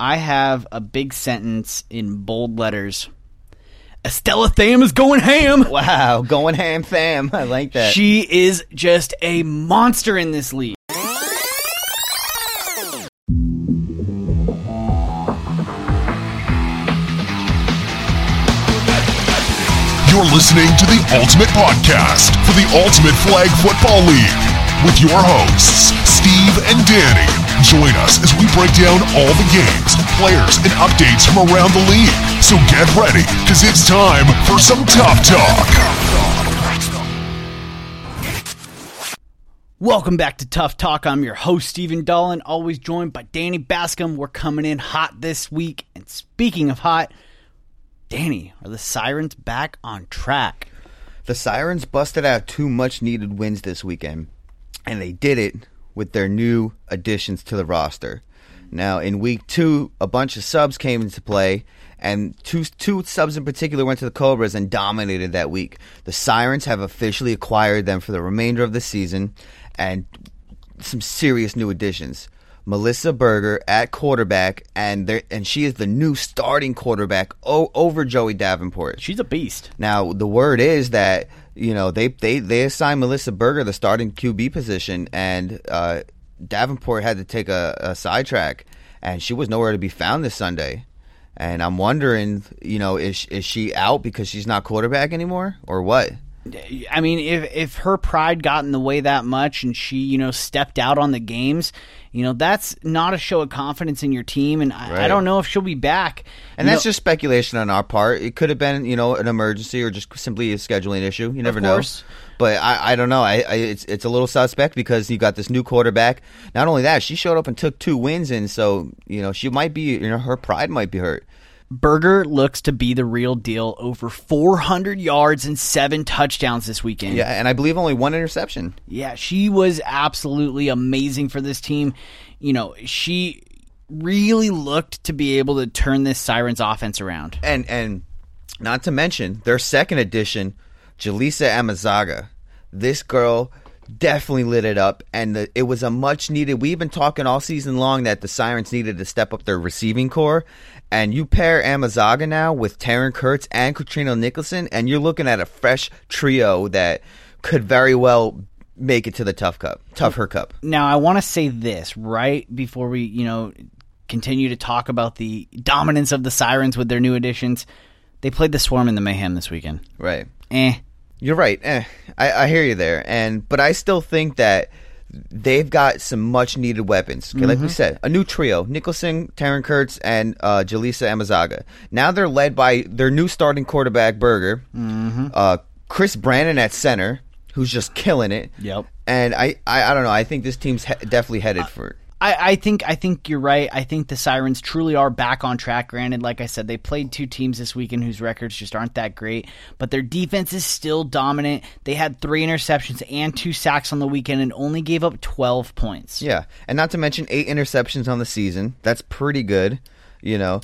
I have a big sentence in bold letters. Estella Tham is going ham. Wow, going ham fam. I like that. She is just a monster in this league. You're listening to the Ultimate Podcast for the Ultimate Flag Football League with your hosts, Steve and Danny. Join us as we break down all the games, players, and updates from around the league. So get ready, because it's time for some tough talk. Welcome back to Tough Talk. I'm your host, Stephen Dolan, always joined by Danny Bascom. We're coming in hot this week. And speaking of hot, Danny, are the Sirens back on track? The Sirens busted out two much needed wins this weekend, and they did it with their new additions to the roster. Now, in week two, a bunch of subs came into play, and two two subs in particular went to the Cobras and dominated that week. The Sirens have officially acquired them for the remainder of the season, and some serious new additions. Melissa Berger at quarterback, and and she is the new starting quarterback o- over Joey Davenport. She's a beast. Now the word is that you know they they they assigned Melissa Berger the starting QB position, and uh, Davenport had to take a, a sidetrack, and she was nowhere to be found this Sunday. And I'm wondering, you know, is is she out because she's not quarterback anymore, or what? I mean, if if her pride got in the way that much and she, you know, stepped out on the games, you know, that's not a show of confidence in your team. And I, I don't know if she'll be back. And You that's know, just speculation on our part. It could have been, you know, an emergency or just simply a scheduling issue. You never know. But I, I don't know. I, I, it's it's a little suspect because you got this new quarterback. Not only that, she showed up and took two wins, and so you know she might be, you know, her pride might be hurt. Berger looks to be the real deal. Over 400 yards and seven touchdowns this weekend. Yeah, and I believe only one interception. Yeah, she was absolutely amazing for this team. You know, she really looked to be able to turn this Sirens offense around. And and not to mention their second edition, Jaleesa Amazaga. This girl definitely lit it up, and the, it was a much needed. We've been talking all season long that the Sirens needed to step up their receiving corps, and you pair Amazaga now with Taryn Kurtz and Katrina Nicholson, and you're looking at a fresh trio that could very well make it to the tough cup, tough her cup. Now, I want to say this right before we, you know, continue to talk about the dominance of the Sirens with their new additions. They played the Swarm in the Mayhem this weekend. Right. Eh. You're right. Eh, I, I hear you there, and but I still think that they've got some much needed weapons. Okay, like we said, a new trio: Nicholson, Taryn Kurtz, and uh, Jaleesa Amazaga. Now they're led by their new starting quarterback Berger, uh, Chris Brandon at center, who's just killing it. Yep. And I, I, I don't know. I think this team's he- definitely headed for it. I, I think I think you're right. I think the Sirens truly are back on track. Granted, like I said, they played two teams this weekend whose records just aren't that great, but their defense is still dominant. They had three interceptions and two sacks on the weekend and only gave up 12 points. Yeah, and not to mention eight interceptions on the season. That's pretty good. You know,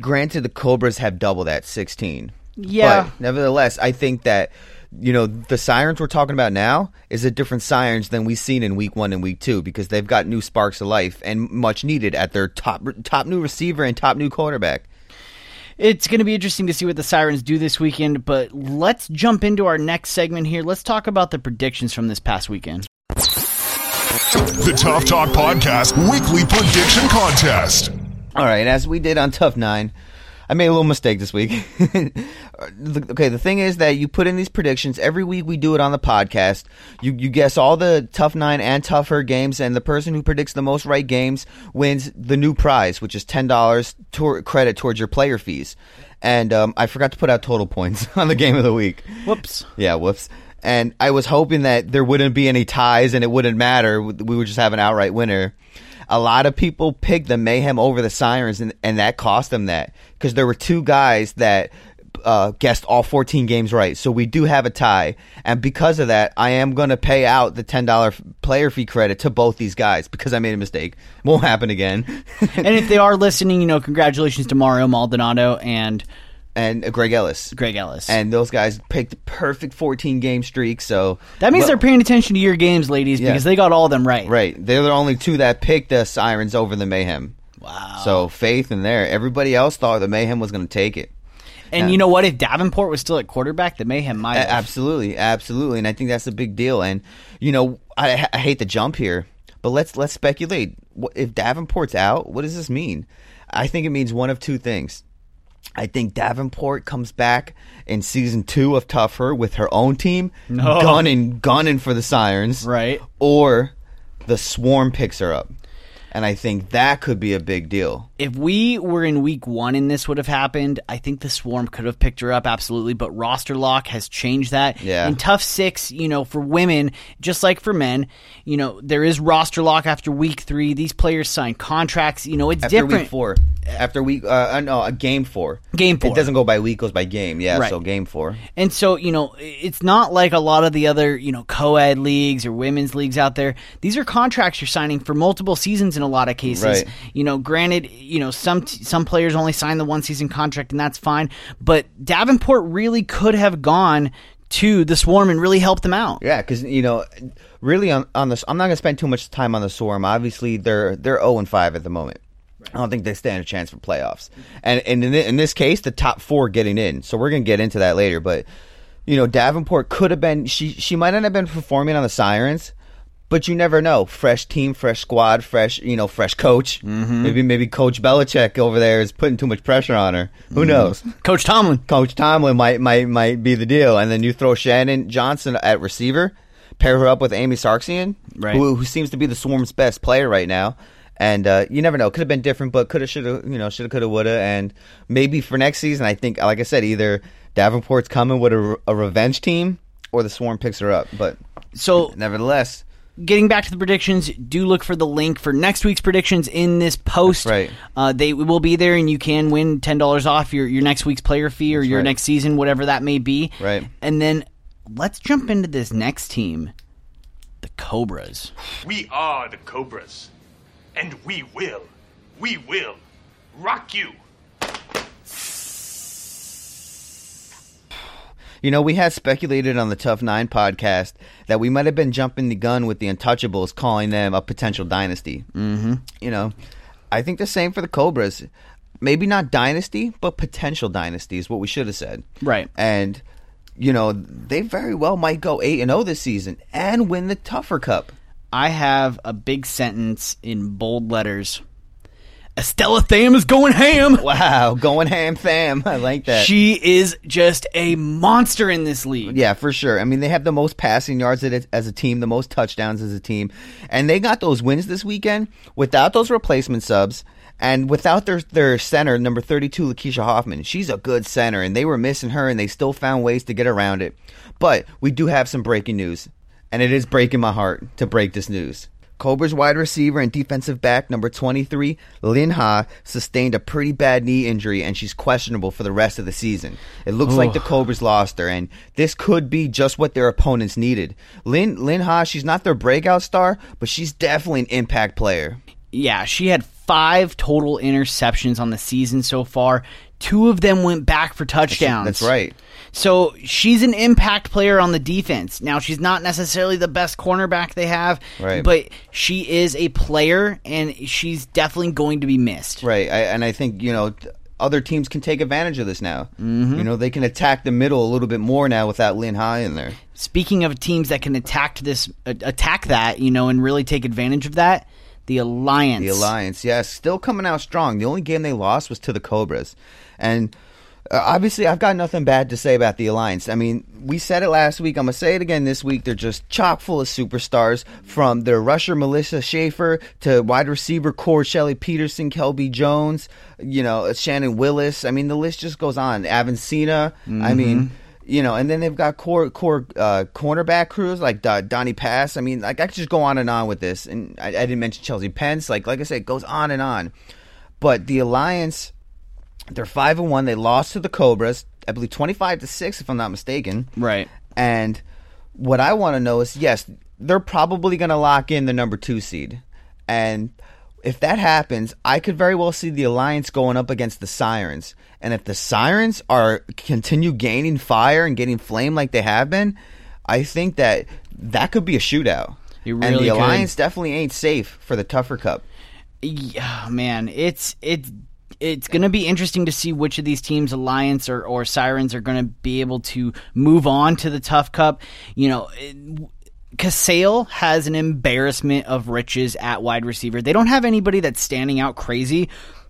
granted the Cobras have double that, sixteen. Yeah. but nevertheless, I think that you know the Sirens we're talking about now is a different Sirens than we've seen in Week One and Week Two because they've got new sparks of life and much needed at their top top new receiver and top new quarterback. It's going to be interesting to see what the Sirens do this weekend, but let's jump into our next segment here. Let's talk about the predictions from this past weekend. The Tough Talk Podcast Weekly Prediction Contest. All right, as we did on Tough Nine, I made a little mistake this week. Okay, the thing is that you put in these predictions every week. We do it on the podcast. You you guess all the Tough Nine and Tougher games, and the person who predicts the most right games wins the new prize, which is ten dollars credit towards your player fees. And um, I forgot to put out total points on the game of the week. Whoops. Yeah, whoops. And I was hoping that there wouldn't be any ties and it wouldn't matter. We would just have an outright winner. A lot of people picked the Mayhem over the Sirens, and, and that cost them that because there were two guys that uh, guessed all 14 games right. So we do have a tie. And because of that, I am going to pay out the $10 player fee credit to both these guys because I made a mistake. Won't happen again. and if they are listening, you know, congratulations to Mario Maldonado and and uh, Greg Ellis. Greg Ellis. And those guys picked the perfect 14 game streak. So that means well- they're paying attention to your games, ladies, Yeah. because they got all of them right. Right. They're the only two that picked the Sirens over the Mayhem. Wow. So faith in there. Everybody else thought the Mayhem was going to take it. And you know what? If Davenport was still at quarterback, the Mayhem might. Have. Absolutely, absolutely, and I think that's a big deal. And you know, I, I hate to jump here, but let's let's speculate. If Davenport's out, what does this mean? I think it means one of two things. I think Davenport comes back in season two of Tougher with her own team, No. gunning gunning for the Sirens, Right. Or the Swarm picks her up, and I think that could be a big deal. if we were in week one and this would have happened, I think the Swarm could have picked her up absolutely. But roster lock has changed that. Yeah. In tough six, you know, for women, just like for men, you know, there is roster lock after week three. These players sign contracts. You know, it's After different. week four, after week, uh, uh, no, game four, Game four. It doesn't go by week; goes by game. Yeah, Right. so game four. And so, you know, it's not like a lot of the other, you know, co-ed leagues or women's leagues out there. These are contracts you're signing for multiple seasons in a lot of cases. Right. You know, granted, you know, some some players only sign the one season contract and that's fine, but Davenport really could have gone to the Swarm and really helped them out. Yeah, because you know, really on on this, I'm not gonna spend too much time on the Swarm. Obviously, they're they're 0 and 5 at the moment. I don't think they stand a chance for playoffs. And and in, in this case, the top four getting in. So we're gonna get into that later. But you know, Davenport could have been. She she might not have been performing on the Sirens. But you never know. Fresh team, fresh squad, fresh you know, fresh coach. Mm-hmm. Maybe maybe Coach Belichick over there is putting too much pressure on her. Who mm-hmm. knows? Coach Tomlin. Coach Tomlin might might might be the deal, and then you throw Shannon Johnson at receiver, pair her up with Amy Sarksian, Right. who, who seems to be the Swarm's best player right now. And uh, you never know; could have been different, but could have, should have, you know, should have, could have, would have, and maybe for next season, I think, like I said, either Davenport's coming with a, a revenge team, or the Swarm picks her up. But So nevertheless, getting back to the predictions, do look for the link for next week's predictions in this post. That's right. Uh, they will be there, and you can win ten dollars off your, your next week's player fee or your right. next season, whatever that may be. Right. And then let's jump into this next team, the Cobras. We are the Cobras. And we will, we will rock you. You know, we had speculated on the Tough Nine podcast that we might have been jumping the gun with the Untouchables, calling them a potential dynasty. Mm-hmm. You know, I think the same for the Cobras. Maybe not dynasty, but potential dynasty is what we should have said. Right. And you know, they very well might go eight and zero this season and win the Tougher Cup. I have a big sentence in bold letters. Estella Tham is going ham. Wow, going ham fam. I like that. She is just a monster in this league. Yeah, for sure. I mean, they have the most passing yards as a team, the most touchdowns as a team, and they got those wins this weekend without those replacement subs and without their their center, number thirty two, Lakeisha Hoffman. She's a good center, and they were missing her, and they still found ways to get around it. But we do have some breaking news, and it is breaking my heart to break this news. Cobra's wide receiver and defensive back number 23, Lin Ha, sustained a pretty bad knee injury and she's questionable for the rest of the season. It looks like the Cobras lost her and this could be just what their opponents needed. Lin Lin Ha, she's not their breakout star, but she's definitely an impact player. Yeah, she had five total interceptions on the season so far. Two of them went back for touchdowns. That's right. So she's an impact player on the defense. Now she's not necessarily the best cornerback they have, Right. but she is a player and she's definitely going to be missed. Right, I, and I think you know other teams can take advantage of this now. Mm-hmm. You know they can attack the middle a little bit more now without Lin High in there. Speaking of teams that can attack this attack that, you know, and really take advantage of that, the Alliance. The Alliance, yes, still coming out strong. The only game they lost was to the Cobras, and uh, obviously, I've got nothing bad to say about the Alliance. I mean, we said it last week. I'm gonna say it again this week. They're just chock full of superstars, from their rusher Melissa Schaefer to wide receiver corps Shelly Peterson, Kelby Jones, you know Shannon Willis. I mean, the list just goes on. Avancina. I mean. You know, and then they've got core core uh, cornerback crews like Do- Donnie Pass. I mean, like I could just go on and on with this, and I, I didn't mention Chelsea Pence. Like like I said, it goes on and on. But the Alliance, they're five and one. They lost to the Cobras, I believe twenty five to six, if I'm not mistaken. Right. And what I want to know is, yes, they're probably going to lock in the number two seed, and if that happens, I could very well see the Alliance going up against the Sirens. And if the Sirens are continue gaining fire and getting flame like they have been, I think that that could be a shootout. It and the could. Alliance definitely ain't safe for the Tougher Cup. Yeah, man, it's it's it's going to be interesting to see which of these teams, Alliance or, or Sirens, are going to be able to move on to the Tough Cup. You know, Casale has an embarrassment of riches at wide receiver. They don't have anybody that's standing out crazy,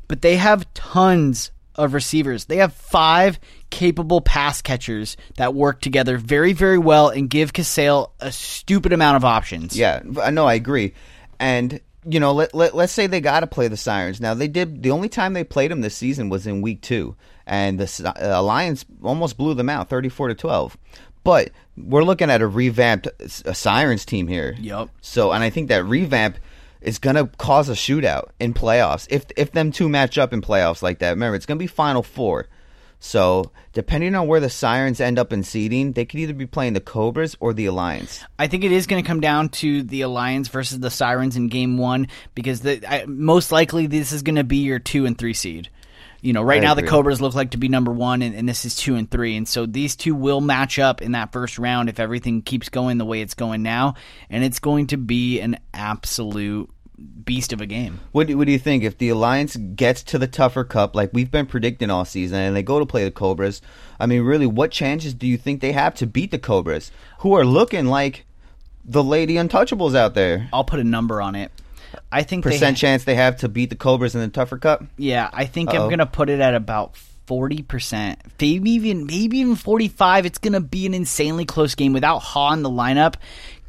but they have tons of receivers. They have five capable pass catchers that work together very, very well and give Casale a stupid amount of options. Yeah, know, I agree. And you know, let, let let's say they got to play the Sirens. Now they did. The only time they played them this season was in week two, and the uh, Alliance almost blew them out, thirty-four to twelve. But we're looking at a revamped uh, Sirens team here. Yep. So, and I think that revamp is going to cause a shootout in playoffs. If if them two match up in playoffs like that, remember it's going to be Final Four. So, depending on where the Sirens end up in seeding, they could either be playing the Cobras or the Alliance. I think it is going to come down to the Alliance versus the Sirens in Game One because the, I, most likely this is going to be your two and three seed. You know, right I now agree. the Cobras look like to be number one, and, and, this is two and three, and so these two will match up in that first round if everything keeps going the way it's going now, and it's going to be an absolute beast of a game. What do, what do you think if the Alliance gets to the tougher cup like we've been predicting all season and they go to play the Cobras? I mean, really, what chances do you think they have to beat the Cobras, who are looking like the Lady Untouchables out there? I'll put a number on it. I think percent ha- chance they have to beat the Cobras in the tougher cup. Yeah, I think Uh-oh. I'm gonna put it at about forty percent, maybe even maybe even forty five. It's gonna be an insanely close game without Ha in the lineup.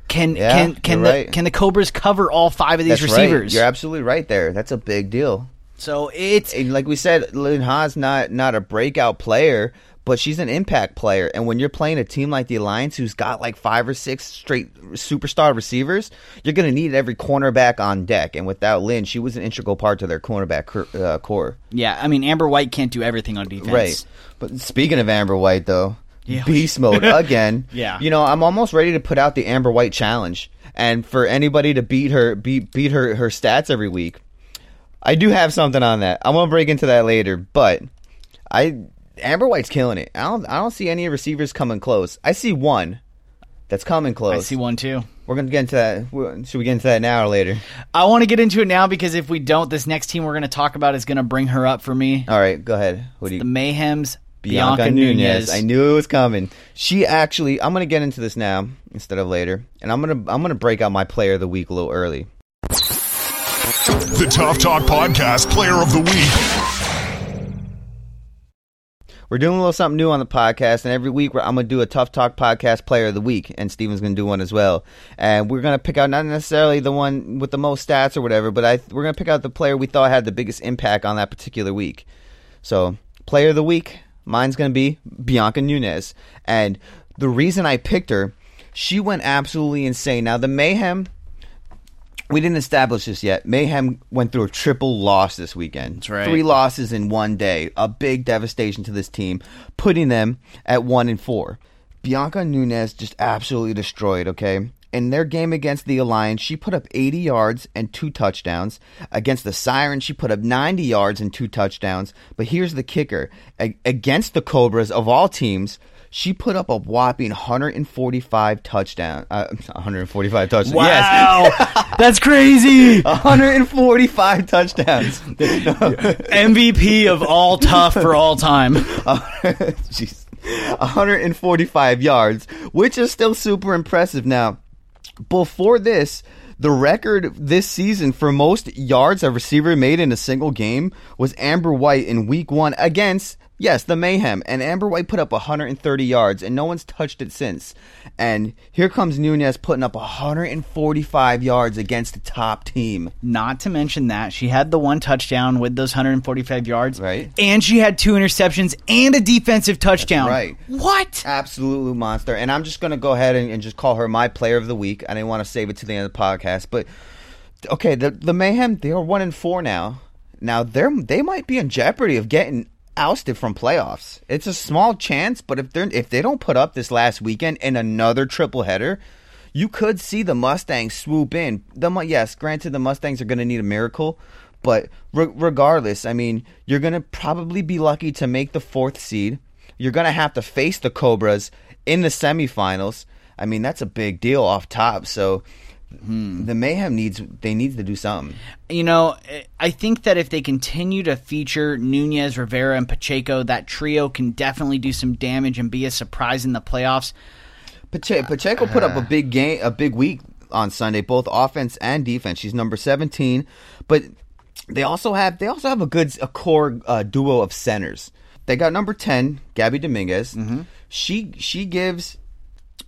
Can yeah, can can the right. can the Cobras cover all five of these That's receivers? Right. You're absolutely right there. That's a big deal. So it's and like we said, Lin Ha's not not a breakout player, but she's an impact player. And when you're playing a team like the Alliance, who's got like five or six straight superstar receivers, you're going to need every cornerback on deck. And without Lin, she was an integral part to their cornerback uh, corps. Yeah, I mean Amber White can't do everything on defense. Right. But speaking of Amber White, though, yeah. beast mode again. yeah. You know, I'm almost ready to put out the Amber White challenge, and for anybody to beat her, beat beat her her stats every week. I do have something on that. I'm gonna break into that later, but I Amber White's killing it. I don't I don't see any receivers coming close. I see one that's coming close. I see one too. We're gonna get into that. Should we get into that now or later? I want to get into it now because if we don't, this next team we're gonna talk about is gonna bring her up for me. All right, go ahead. What do you? The Mayhems Bianca, Bianca Nunez. Nunez. I knew it was coming. She actually, I'm going to get into this now instead of later, and I'm going to I'm going to break out my player of the week a little early. The Tough Talk Podcast Player of the Week. We're doing a little something new on the podcast, and every week I'm going to do a Tough Talk Podcast Player of the Week, and Steven's going to do one as well. And we're going to pick out not necessarily the one with the most stats or whatever, but I, we're going to pick out the player we thought had the biggest impact on that particular week. So, Player of the Week, Mine's going to be Bianca Nunez. And the reason I picked her, she went absolutely insane. Now, the Mayhem, we didn't establish this yet. Mayhem went through a triple loss this weekend. That's right. Three losses in one day. A big devastation to this team, putting them at one and four. Bianca Nunez just absolutely destroyed, okay? In their game against the Alliance, she put up 80 yards and two touchdowns. Against the Siren, she put up 90 yards and two touchdowns. But here's the kicker against the Cobras of all teams, she put up a whopping 145 touchdown. Uh, 145 touchdowns. Wow, yes. that's crazy. 145 touchdowns. MVP of all tough for all time. Jeez. 145 yards, which is still super impressive. Now, before this, the record this season for most yards a receiver made in a single game was Amber White in week one against Yes, the mayhem. And Amber White put up 130 yards, and no one's touched it since. And here comes Nunez putting up 145 yards against the top team. Not to mention that she had the one touchdown with those 145 yards, right? And she had two interceptions and a defensive touchdown. That's right? What? Absolute monster. And I'm just going to go ahead and, and just call her my player of the week. I didn't want to save it to the end of the podcast, but okay, the the mayhem they are one and four now. Now they're they might be in jeopardy of getting ousted from playoffs. It's a small chance, but if they if they don't put up this last weekend in another triple header, you could see the Mustangs swoop in. The yes, granted the Mustangs are going to need a miracle, but re- regardless, I mean, you're going to probably be lucky to make the fourth seed. You're going to have to face the Cobras in the semifinals. I mean, that's a big deal off top. So the Mayhem needs they need to do something. You know, I think that if they continue to feature Nunez, Rivera, and Pacheco, that trio can definitely do some damage and be a surprise in the playoffs. Pache- Pacheco put up a big game, a big week on Sunday, both offense and defense. She's number seventeen, but they also have they also have a good a core uh, duo of centers. They got number ten, Gabby Dominguez. She she gives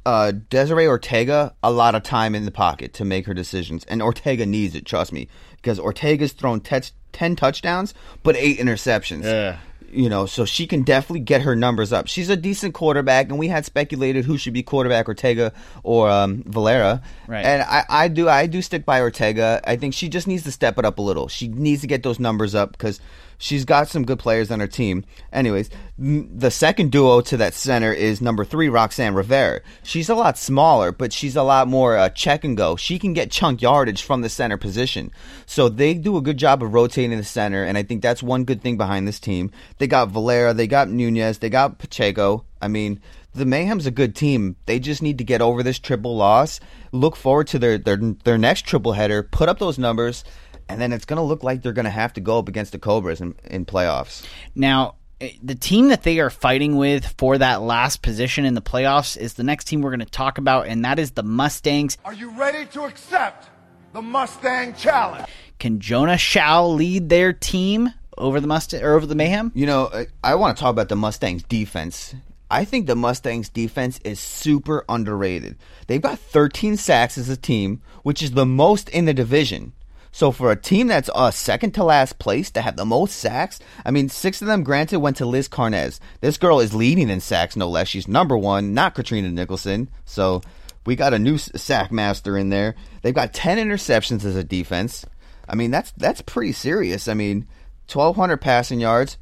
uh, Desiree Ortega a lot of time in the pocket to make her decisions, and Ortega needs it. Trust me, because Ortega's thrown te- ten touchdowns but eight interceptions. Yeah. You know, so she can definitely get her numbers up. She's a decent quarterback, and we had speculated who should be quarterback, Ortega or um, Valera. Right. And I, I do, I do stick by Ortega. I think she just needs to step it up a little. She needs to get those numbers up because she's got some good players on her team. Anyways, the second duo to that center is number three, Roxanne Rivera. She's a lot smaller, but she's a lot more uh, check and go. She can get chunk yardage from the center position. So they do a good job of rotating the center, and I think that's one good thing behind this team. They got Valera, they got Nunez, they got Pacheco. I mean, the Mayhem's a good team. They just need to get over this triple loss. Look forward to their their their next triple header. Put up those numbers, and then it's going to look like they're going to have to go up against the Cobras in, in playoffs. Now, eh, the team that they are fighting with for that last position in the playoffs is the next team we're going to talk about, and that is the Mustangs. Are you ready to accept the Mustang Challenge? Can Jonah Shao lead their team over the Mustang or over the Mayhem? You know, I, I want to talk about the Mustangs defense. I think the Mustangs defense is super underrated. They've got 13 sacks as a team, which is the most in the division. So for a team that's uh, second to last place to have the most sacks, I mean, six of them granted went to Liz Carnez. This girl is leading in sacks, no less. She's number one, not Katrina Nicholson. So we got a new sack master in there. They've got 10 interceptions as a defense. I mean, that's that's pretty serious. I mean, 1,200 passing yards,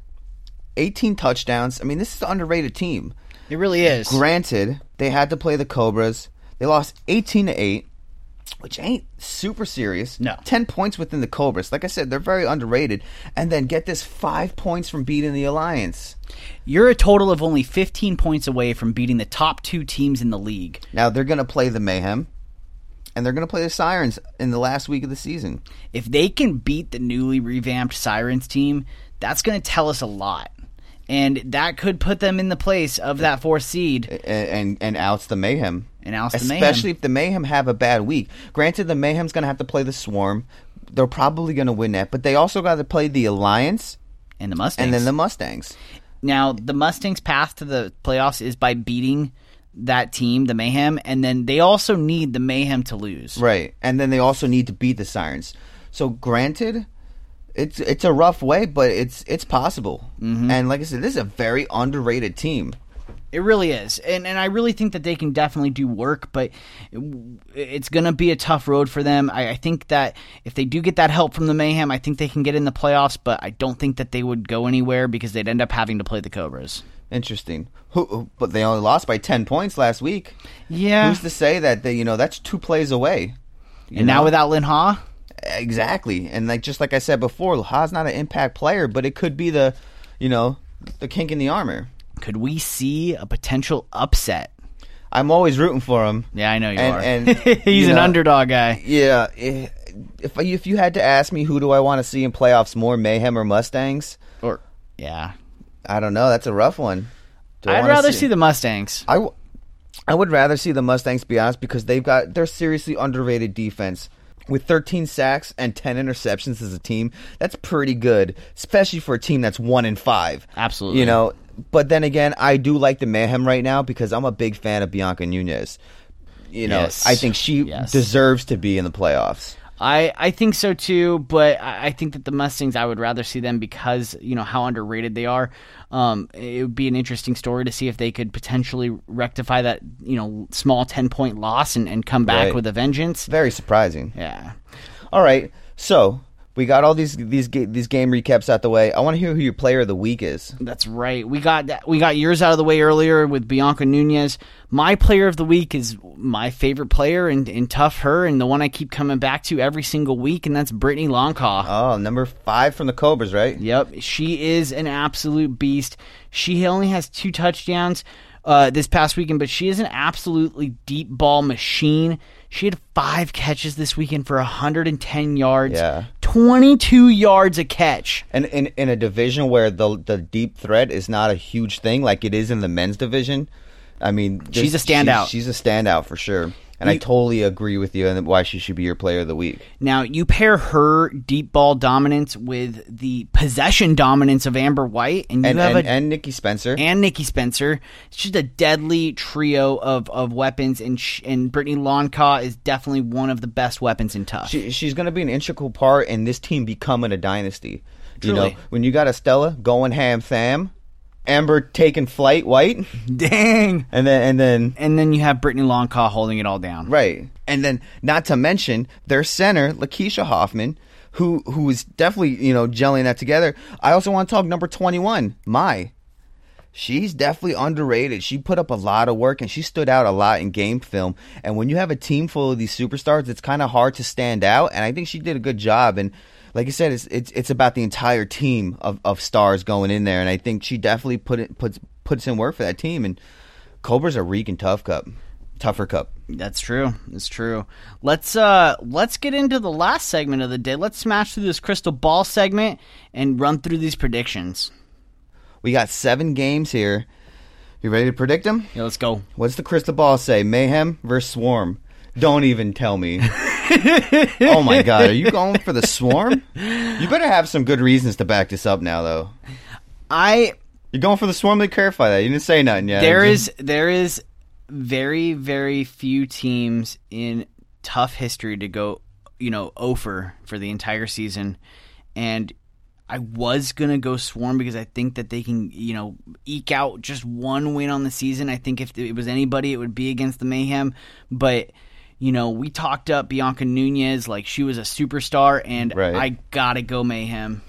18 touchdowns. I mean, this is an underrated team. It really is. Granted, they had to play the Cobras. They lost 18 to 8, which ain't super serious. No. 10 points within the Cobras. Like I said, they're very underrated. And then get this 5 points from beating the Alliance. You're a total of only 15 points away from beating the top two teams in the league. Now they're going to play the Mayhem and they're going to play the Sirens in the last week of the season. If they can beat the newly revamped Sirens team, that's going to tell us a lot. And that could put them in the place of that fourth seed. and and, and outs the mayhem. And outs the Mayhem. especially if the mayhem have a bad week. Granted, the mayhem's going to have to play the swarm. They're probably going to win that, but they also got to play the alliance And the Mustangs. and then the Mustangs. Now, the Mustangs' path to the playoffs is by beating that team, the Mayhem, and then they also need the Mayhem to lose. Right, and then they also need to beat the Sirens. So, granted, it's it's a rough way, but it's it's possible. Mm-hmm. And like I said, this is a very underrated team. It really is, and and I really think that they can definitely do work, but it- it's going to be a tough road for them. I, I think that if they do get that help from the Mayhem, I think they can get in the playoffs, but I don't think that they would go anywhere because they'd end up having to play the Cobras. Interesting. Who, but they only lost by ten points last week. Yeah, Who's to say that they you know that's two plays away? And now without Lin Ha, Exactly, and like just like I said before, Ha's not an impact player, but it could be the, you know, the kink in the armor. could we see a potential upset? I'm always rooting for him. Yeah, I know you And- are. and, He's an know, underdog guy. Yeah, eh, if if you had to ask me who do I want to see in playoffs more, Mayhem or Mustangs? Or yeah, I don't know. That's a rough one. Do I'd rather see the Mustangs. I, w- I would rather see the Mustangs be honest because they've got they're seriously underrated defense. With 13 sacks and 10 interceptions as a team, that's pretty good, especially for a team that's one in five. Absolutely. you know. But then again, I do like the mayhem right now because I'm a big fan of Bianca Nunez. You know, Yes. I think she Yes. deserves to be in the playoffs. I, I think so too, but I, think that the Mustangs I would rather see them because you know how underrated they are. Um, it would be an interesting story to see if they could potentially rectify that you know small ten point loss and, and come back Right. with a vengeance. Very surprising. Yeah, All right, so we got all these these these game recaps out the way. I want to hear who your player of the week is. that's right. We got that. We got yours out of the way earlier with Bianca Nunez. My player of the week is my favorite player in Tough Her, and the one I keep coming back to every single week, and that's Brittany Longcaw. Oh, number five from the Cobras, right? Yep, she is an absolute beast. She only has two touchdowns uh, this past weekend, but she is an absolutely deep ball machine. She had five catches this weekend for 110 yards. Yeah. 22 yards a catch. And in, in a division where the the deep threat is not a huge thing, like it is in the men's division, I mean, She's a standout. She's, she's a standout for sure. And I totally agree with you on why she should be your player of the week. Now, you pair her deep ball dominance with the possession dominance of Amber White, and you And have and, a and Nikki Spencer. and Nikki Spencer. It's just a deadly trio of, of weapons, and sh- and Brittany Loncaw is definitely one of the best weapons in tough. she, she's going to be an integral part in this team becoming a dynasty. You know, when you got Estella going ham tham, Amber taking flight white, Dang! and then and then And then you have Brittany Loncaw holding it all down. Right. And then not to mention their center, Lakeisha Hoffman, who who is definitely, you know, gelling that together. I also want to talk number 21, my She's definitely underrated. She put up a lot of work and she stood out a lot in game film. And when you have a team full of these superstars, it's kind of hard to stand out. And I think she did a good job. And like I said, it's it's, it's about the entire team of, of stars going in there. And I think she definitely put it puts puts in work for that team. And Cobra's a reek and tough cup, tougher cup. That's true. That's true. Let's uh let's get into the last segment of the day. Let's smash through this crystal ball segment and run through these predictions. We got seven games here. You ready to predict them? Yeah, let's go. What's the crystal ball say? Mayhem versus Swarm. Don't even tell me. oh my god, are you going for the Swarm? You better have some good reasons to back this up now, though. I You're going for the Swarm. Let me clarify that. You didn't say nothing yet. There is there is very very few teams in tough history to go you know over for the entire season and I was gonna go Swarm because I think that they can, you know, eke out just one win on the season. I think if it was anybody, it would be against the Mayhem. But you know, we talked up Bianca Nunez like she was a superstar, and Right. I gotta go Mayhem.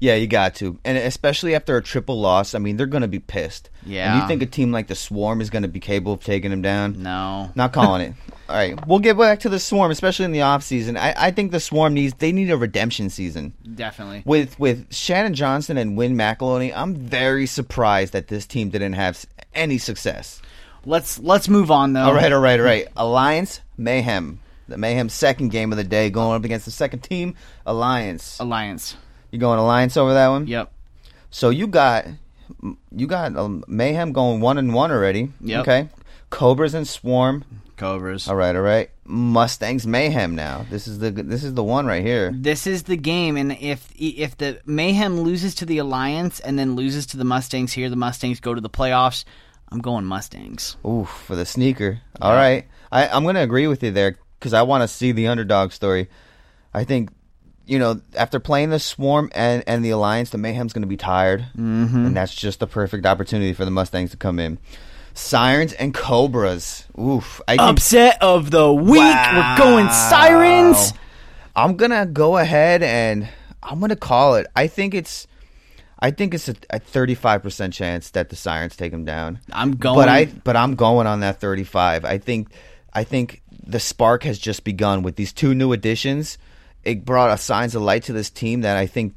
Yeah, you got to, and especially after a triple loss. I mean, they're going to be pissed. Yeah. And you think a team like the Swarm is going to be capable of taking them down? No, Not calling it. All right, we'll get back to the Swarm, especially in the off season. I, I think the Swarm needs they need a redemption season. definitely. with with Shannon Johnson and Win McElhoney, I'm very surprised that this team didn't have any success. Let's let's move on though. All right, all right, all right. Alliance Mayhem, the Mayhem second game of the day, going up against the second team, Alliance. Alliance. You going Alliance over that one? Yep. So you got you got um, Mayhem going one and one already. Yep. Okay. Cobras and Swarm. Cobras. All right, all right. Mustangs Mayhem now. This is the this is the one right here. This is the game, and if if the Mayhem loses to the Alliance and then loses to the Mustangs here, the Mustangs go to the playoffs. I'm going Mustangs. Ooh, for the sneaker. All right, I, I'm going to agree with you there because I want to see the underdog story. I think, you know, after playing the Swarm and, and the Alliance, the Mayhem's going to be tired, mm-hmm. and that's just the perfect opportunity for the Mustangs to come in. Sirens and Cobras. Oof. I think, Upset of the week. We're going Sirens. I'm gonna go ahead and I'm gonna call it. I think it's. I think it's a, a 35% chance that the Sirens take them down. I'm going. But I but I'm going on that 35. I think I think the spark has just begun with these two new additions. It brought a signs of light to this team that I think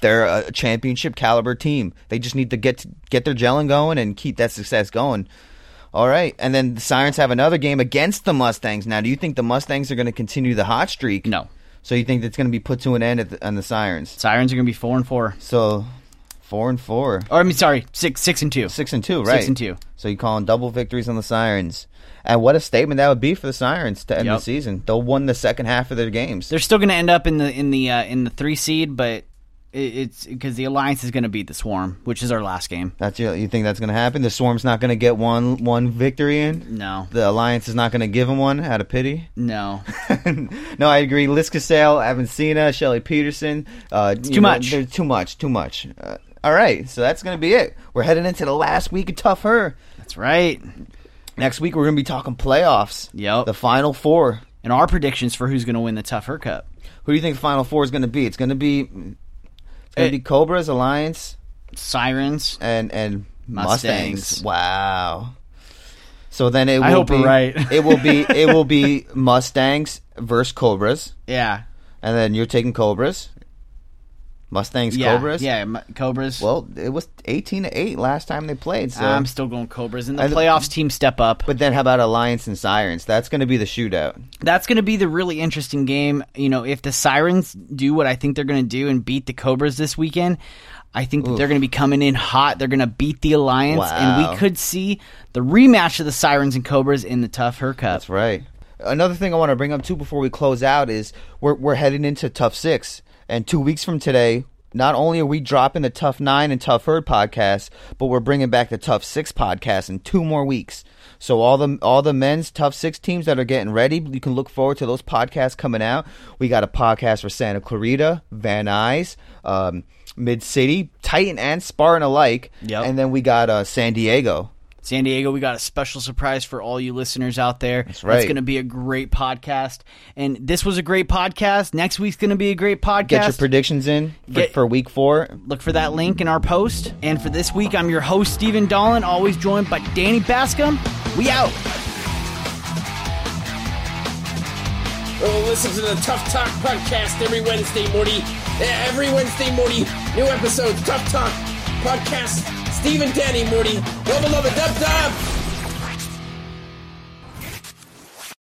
they're a championship caliber team. They just need to get to, get their gelling going and keep that success going. All right, and then the Sirens have another game against the Mustangs. Now, do you think the Mustangs are going to continue the hot streak? No. So you think that's going to be put to an end at the, on the Sirens? Sirens are going to be four and four. So four and four, Or I mean, sorry, six six and two. six and two, right? Six and two. So you calling double victories on the Sirens, and what a statement that would be for the Sirens to end Yep. the season. They'll win the second half of their games. They're still going to end up in the in the uh, in the three seed, but it's because the Alliance is going to beat the Swarm, which is our last game. That's your, you think that's going to happen? The Swarm's not going to get one one victory in. No, The Alliance is not going to give them one out of pity. no. no, I agree. Liz Cassell, Avancina, Shelly Peterson. Uh, it's too much. They're too much. Too much. Uh, all right, so that's going to be it. We're heading into the last week of Tough Her. That's right. Next week we're going to be talking playoffs. Yep. The final four. And our predictions for who's going to win the Tough Her Cup. Who do you think the final four is going to be? It's going to be it's going to Eh. be Cobras, Alliance, Sirens. and and Mustangs. Mustangs. Wow. So then it will I hope be right. it will be it will be Mustangs versus Cobras, Yeah. and then you're taking Cobras. Mustangs, Yeah, Cobras. yeah, M- Cobras. Well, it was eighteen to eight last time they played. So. I'm still going Cobras. In the I- playoffs, team step up. but then how about Alliance and Sirens? That's going to be the shootout. That's going to be the really interesting game. You know, if the Sirens do what I think they're going to do and beat the Cobras this weekend, I think that they're going to be coming in hot. They're going to beat the Alliance, and we could see the rematch of the Sirens and Cobras in the Tough Her Cup. That's right. Another thing I want to bring up too before we close out is we're we're heading into Tough Six, and two weeks from today, not only are we dropping the Tough Nine and Tough Herd podcast, but we're bringing back the Tough Six podcast in two more weeks. So all the all the men's Tough Six teams that are getting ready, you can look forward to those podcasts coming out. We got a podcast for Santa Clarita, Van Nuys, um, Mid City, Titan and Spartan alike, Yep. and then we got uh, San Diego. San Diego, we got a special surprise for all you listeners out there. That's right. It's going to be a great podcast. And this was a great podcast. Next week's going to be a great podcast. Get your predictions in for, Get- for week four. Look for that link in our post. And for this week, I'm your host, Stephen Dolan, always joined by Danny Bascom. We out. Oh, listen to the Tough Talk podcast every Wednesday morning. Every Wednesday morning, new episodes. Tough Talk podcast. Steve and Danny Morty. Love, love, dub, dub.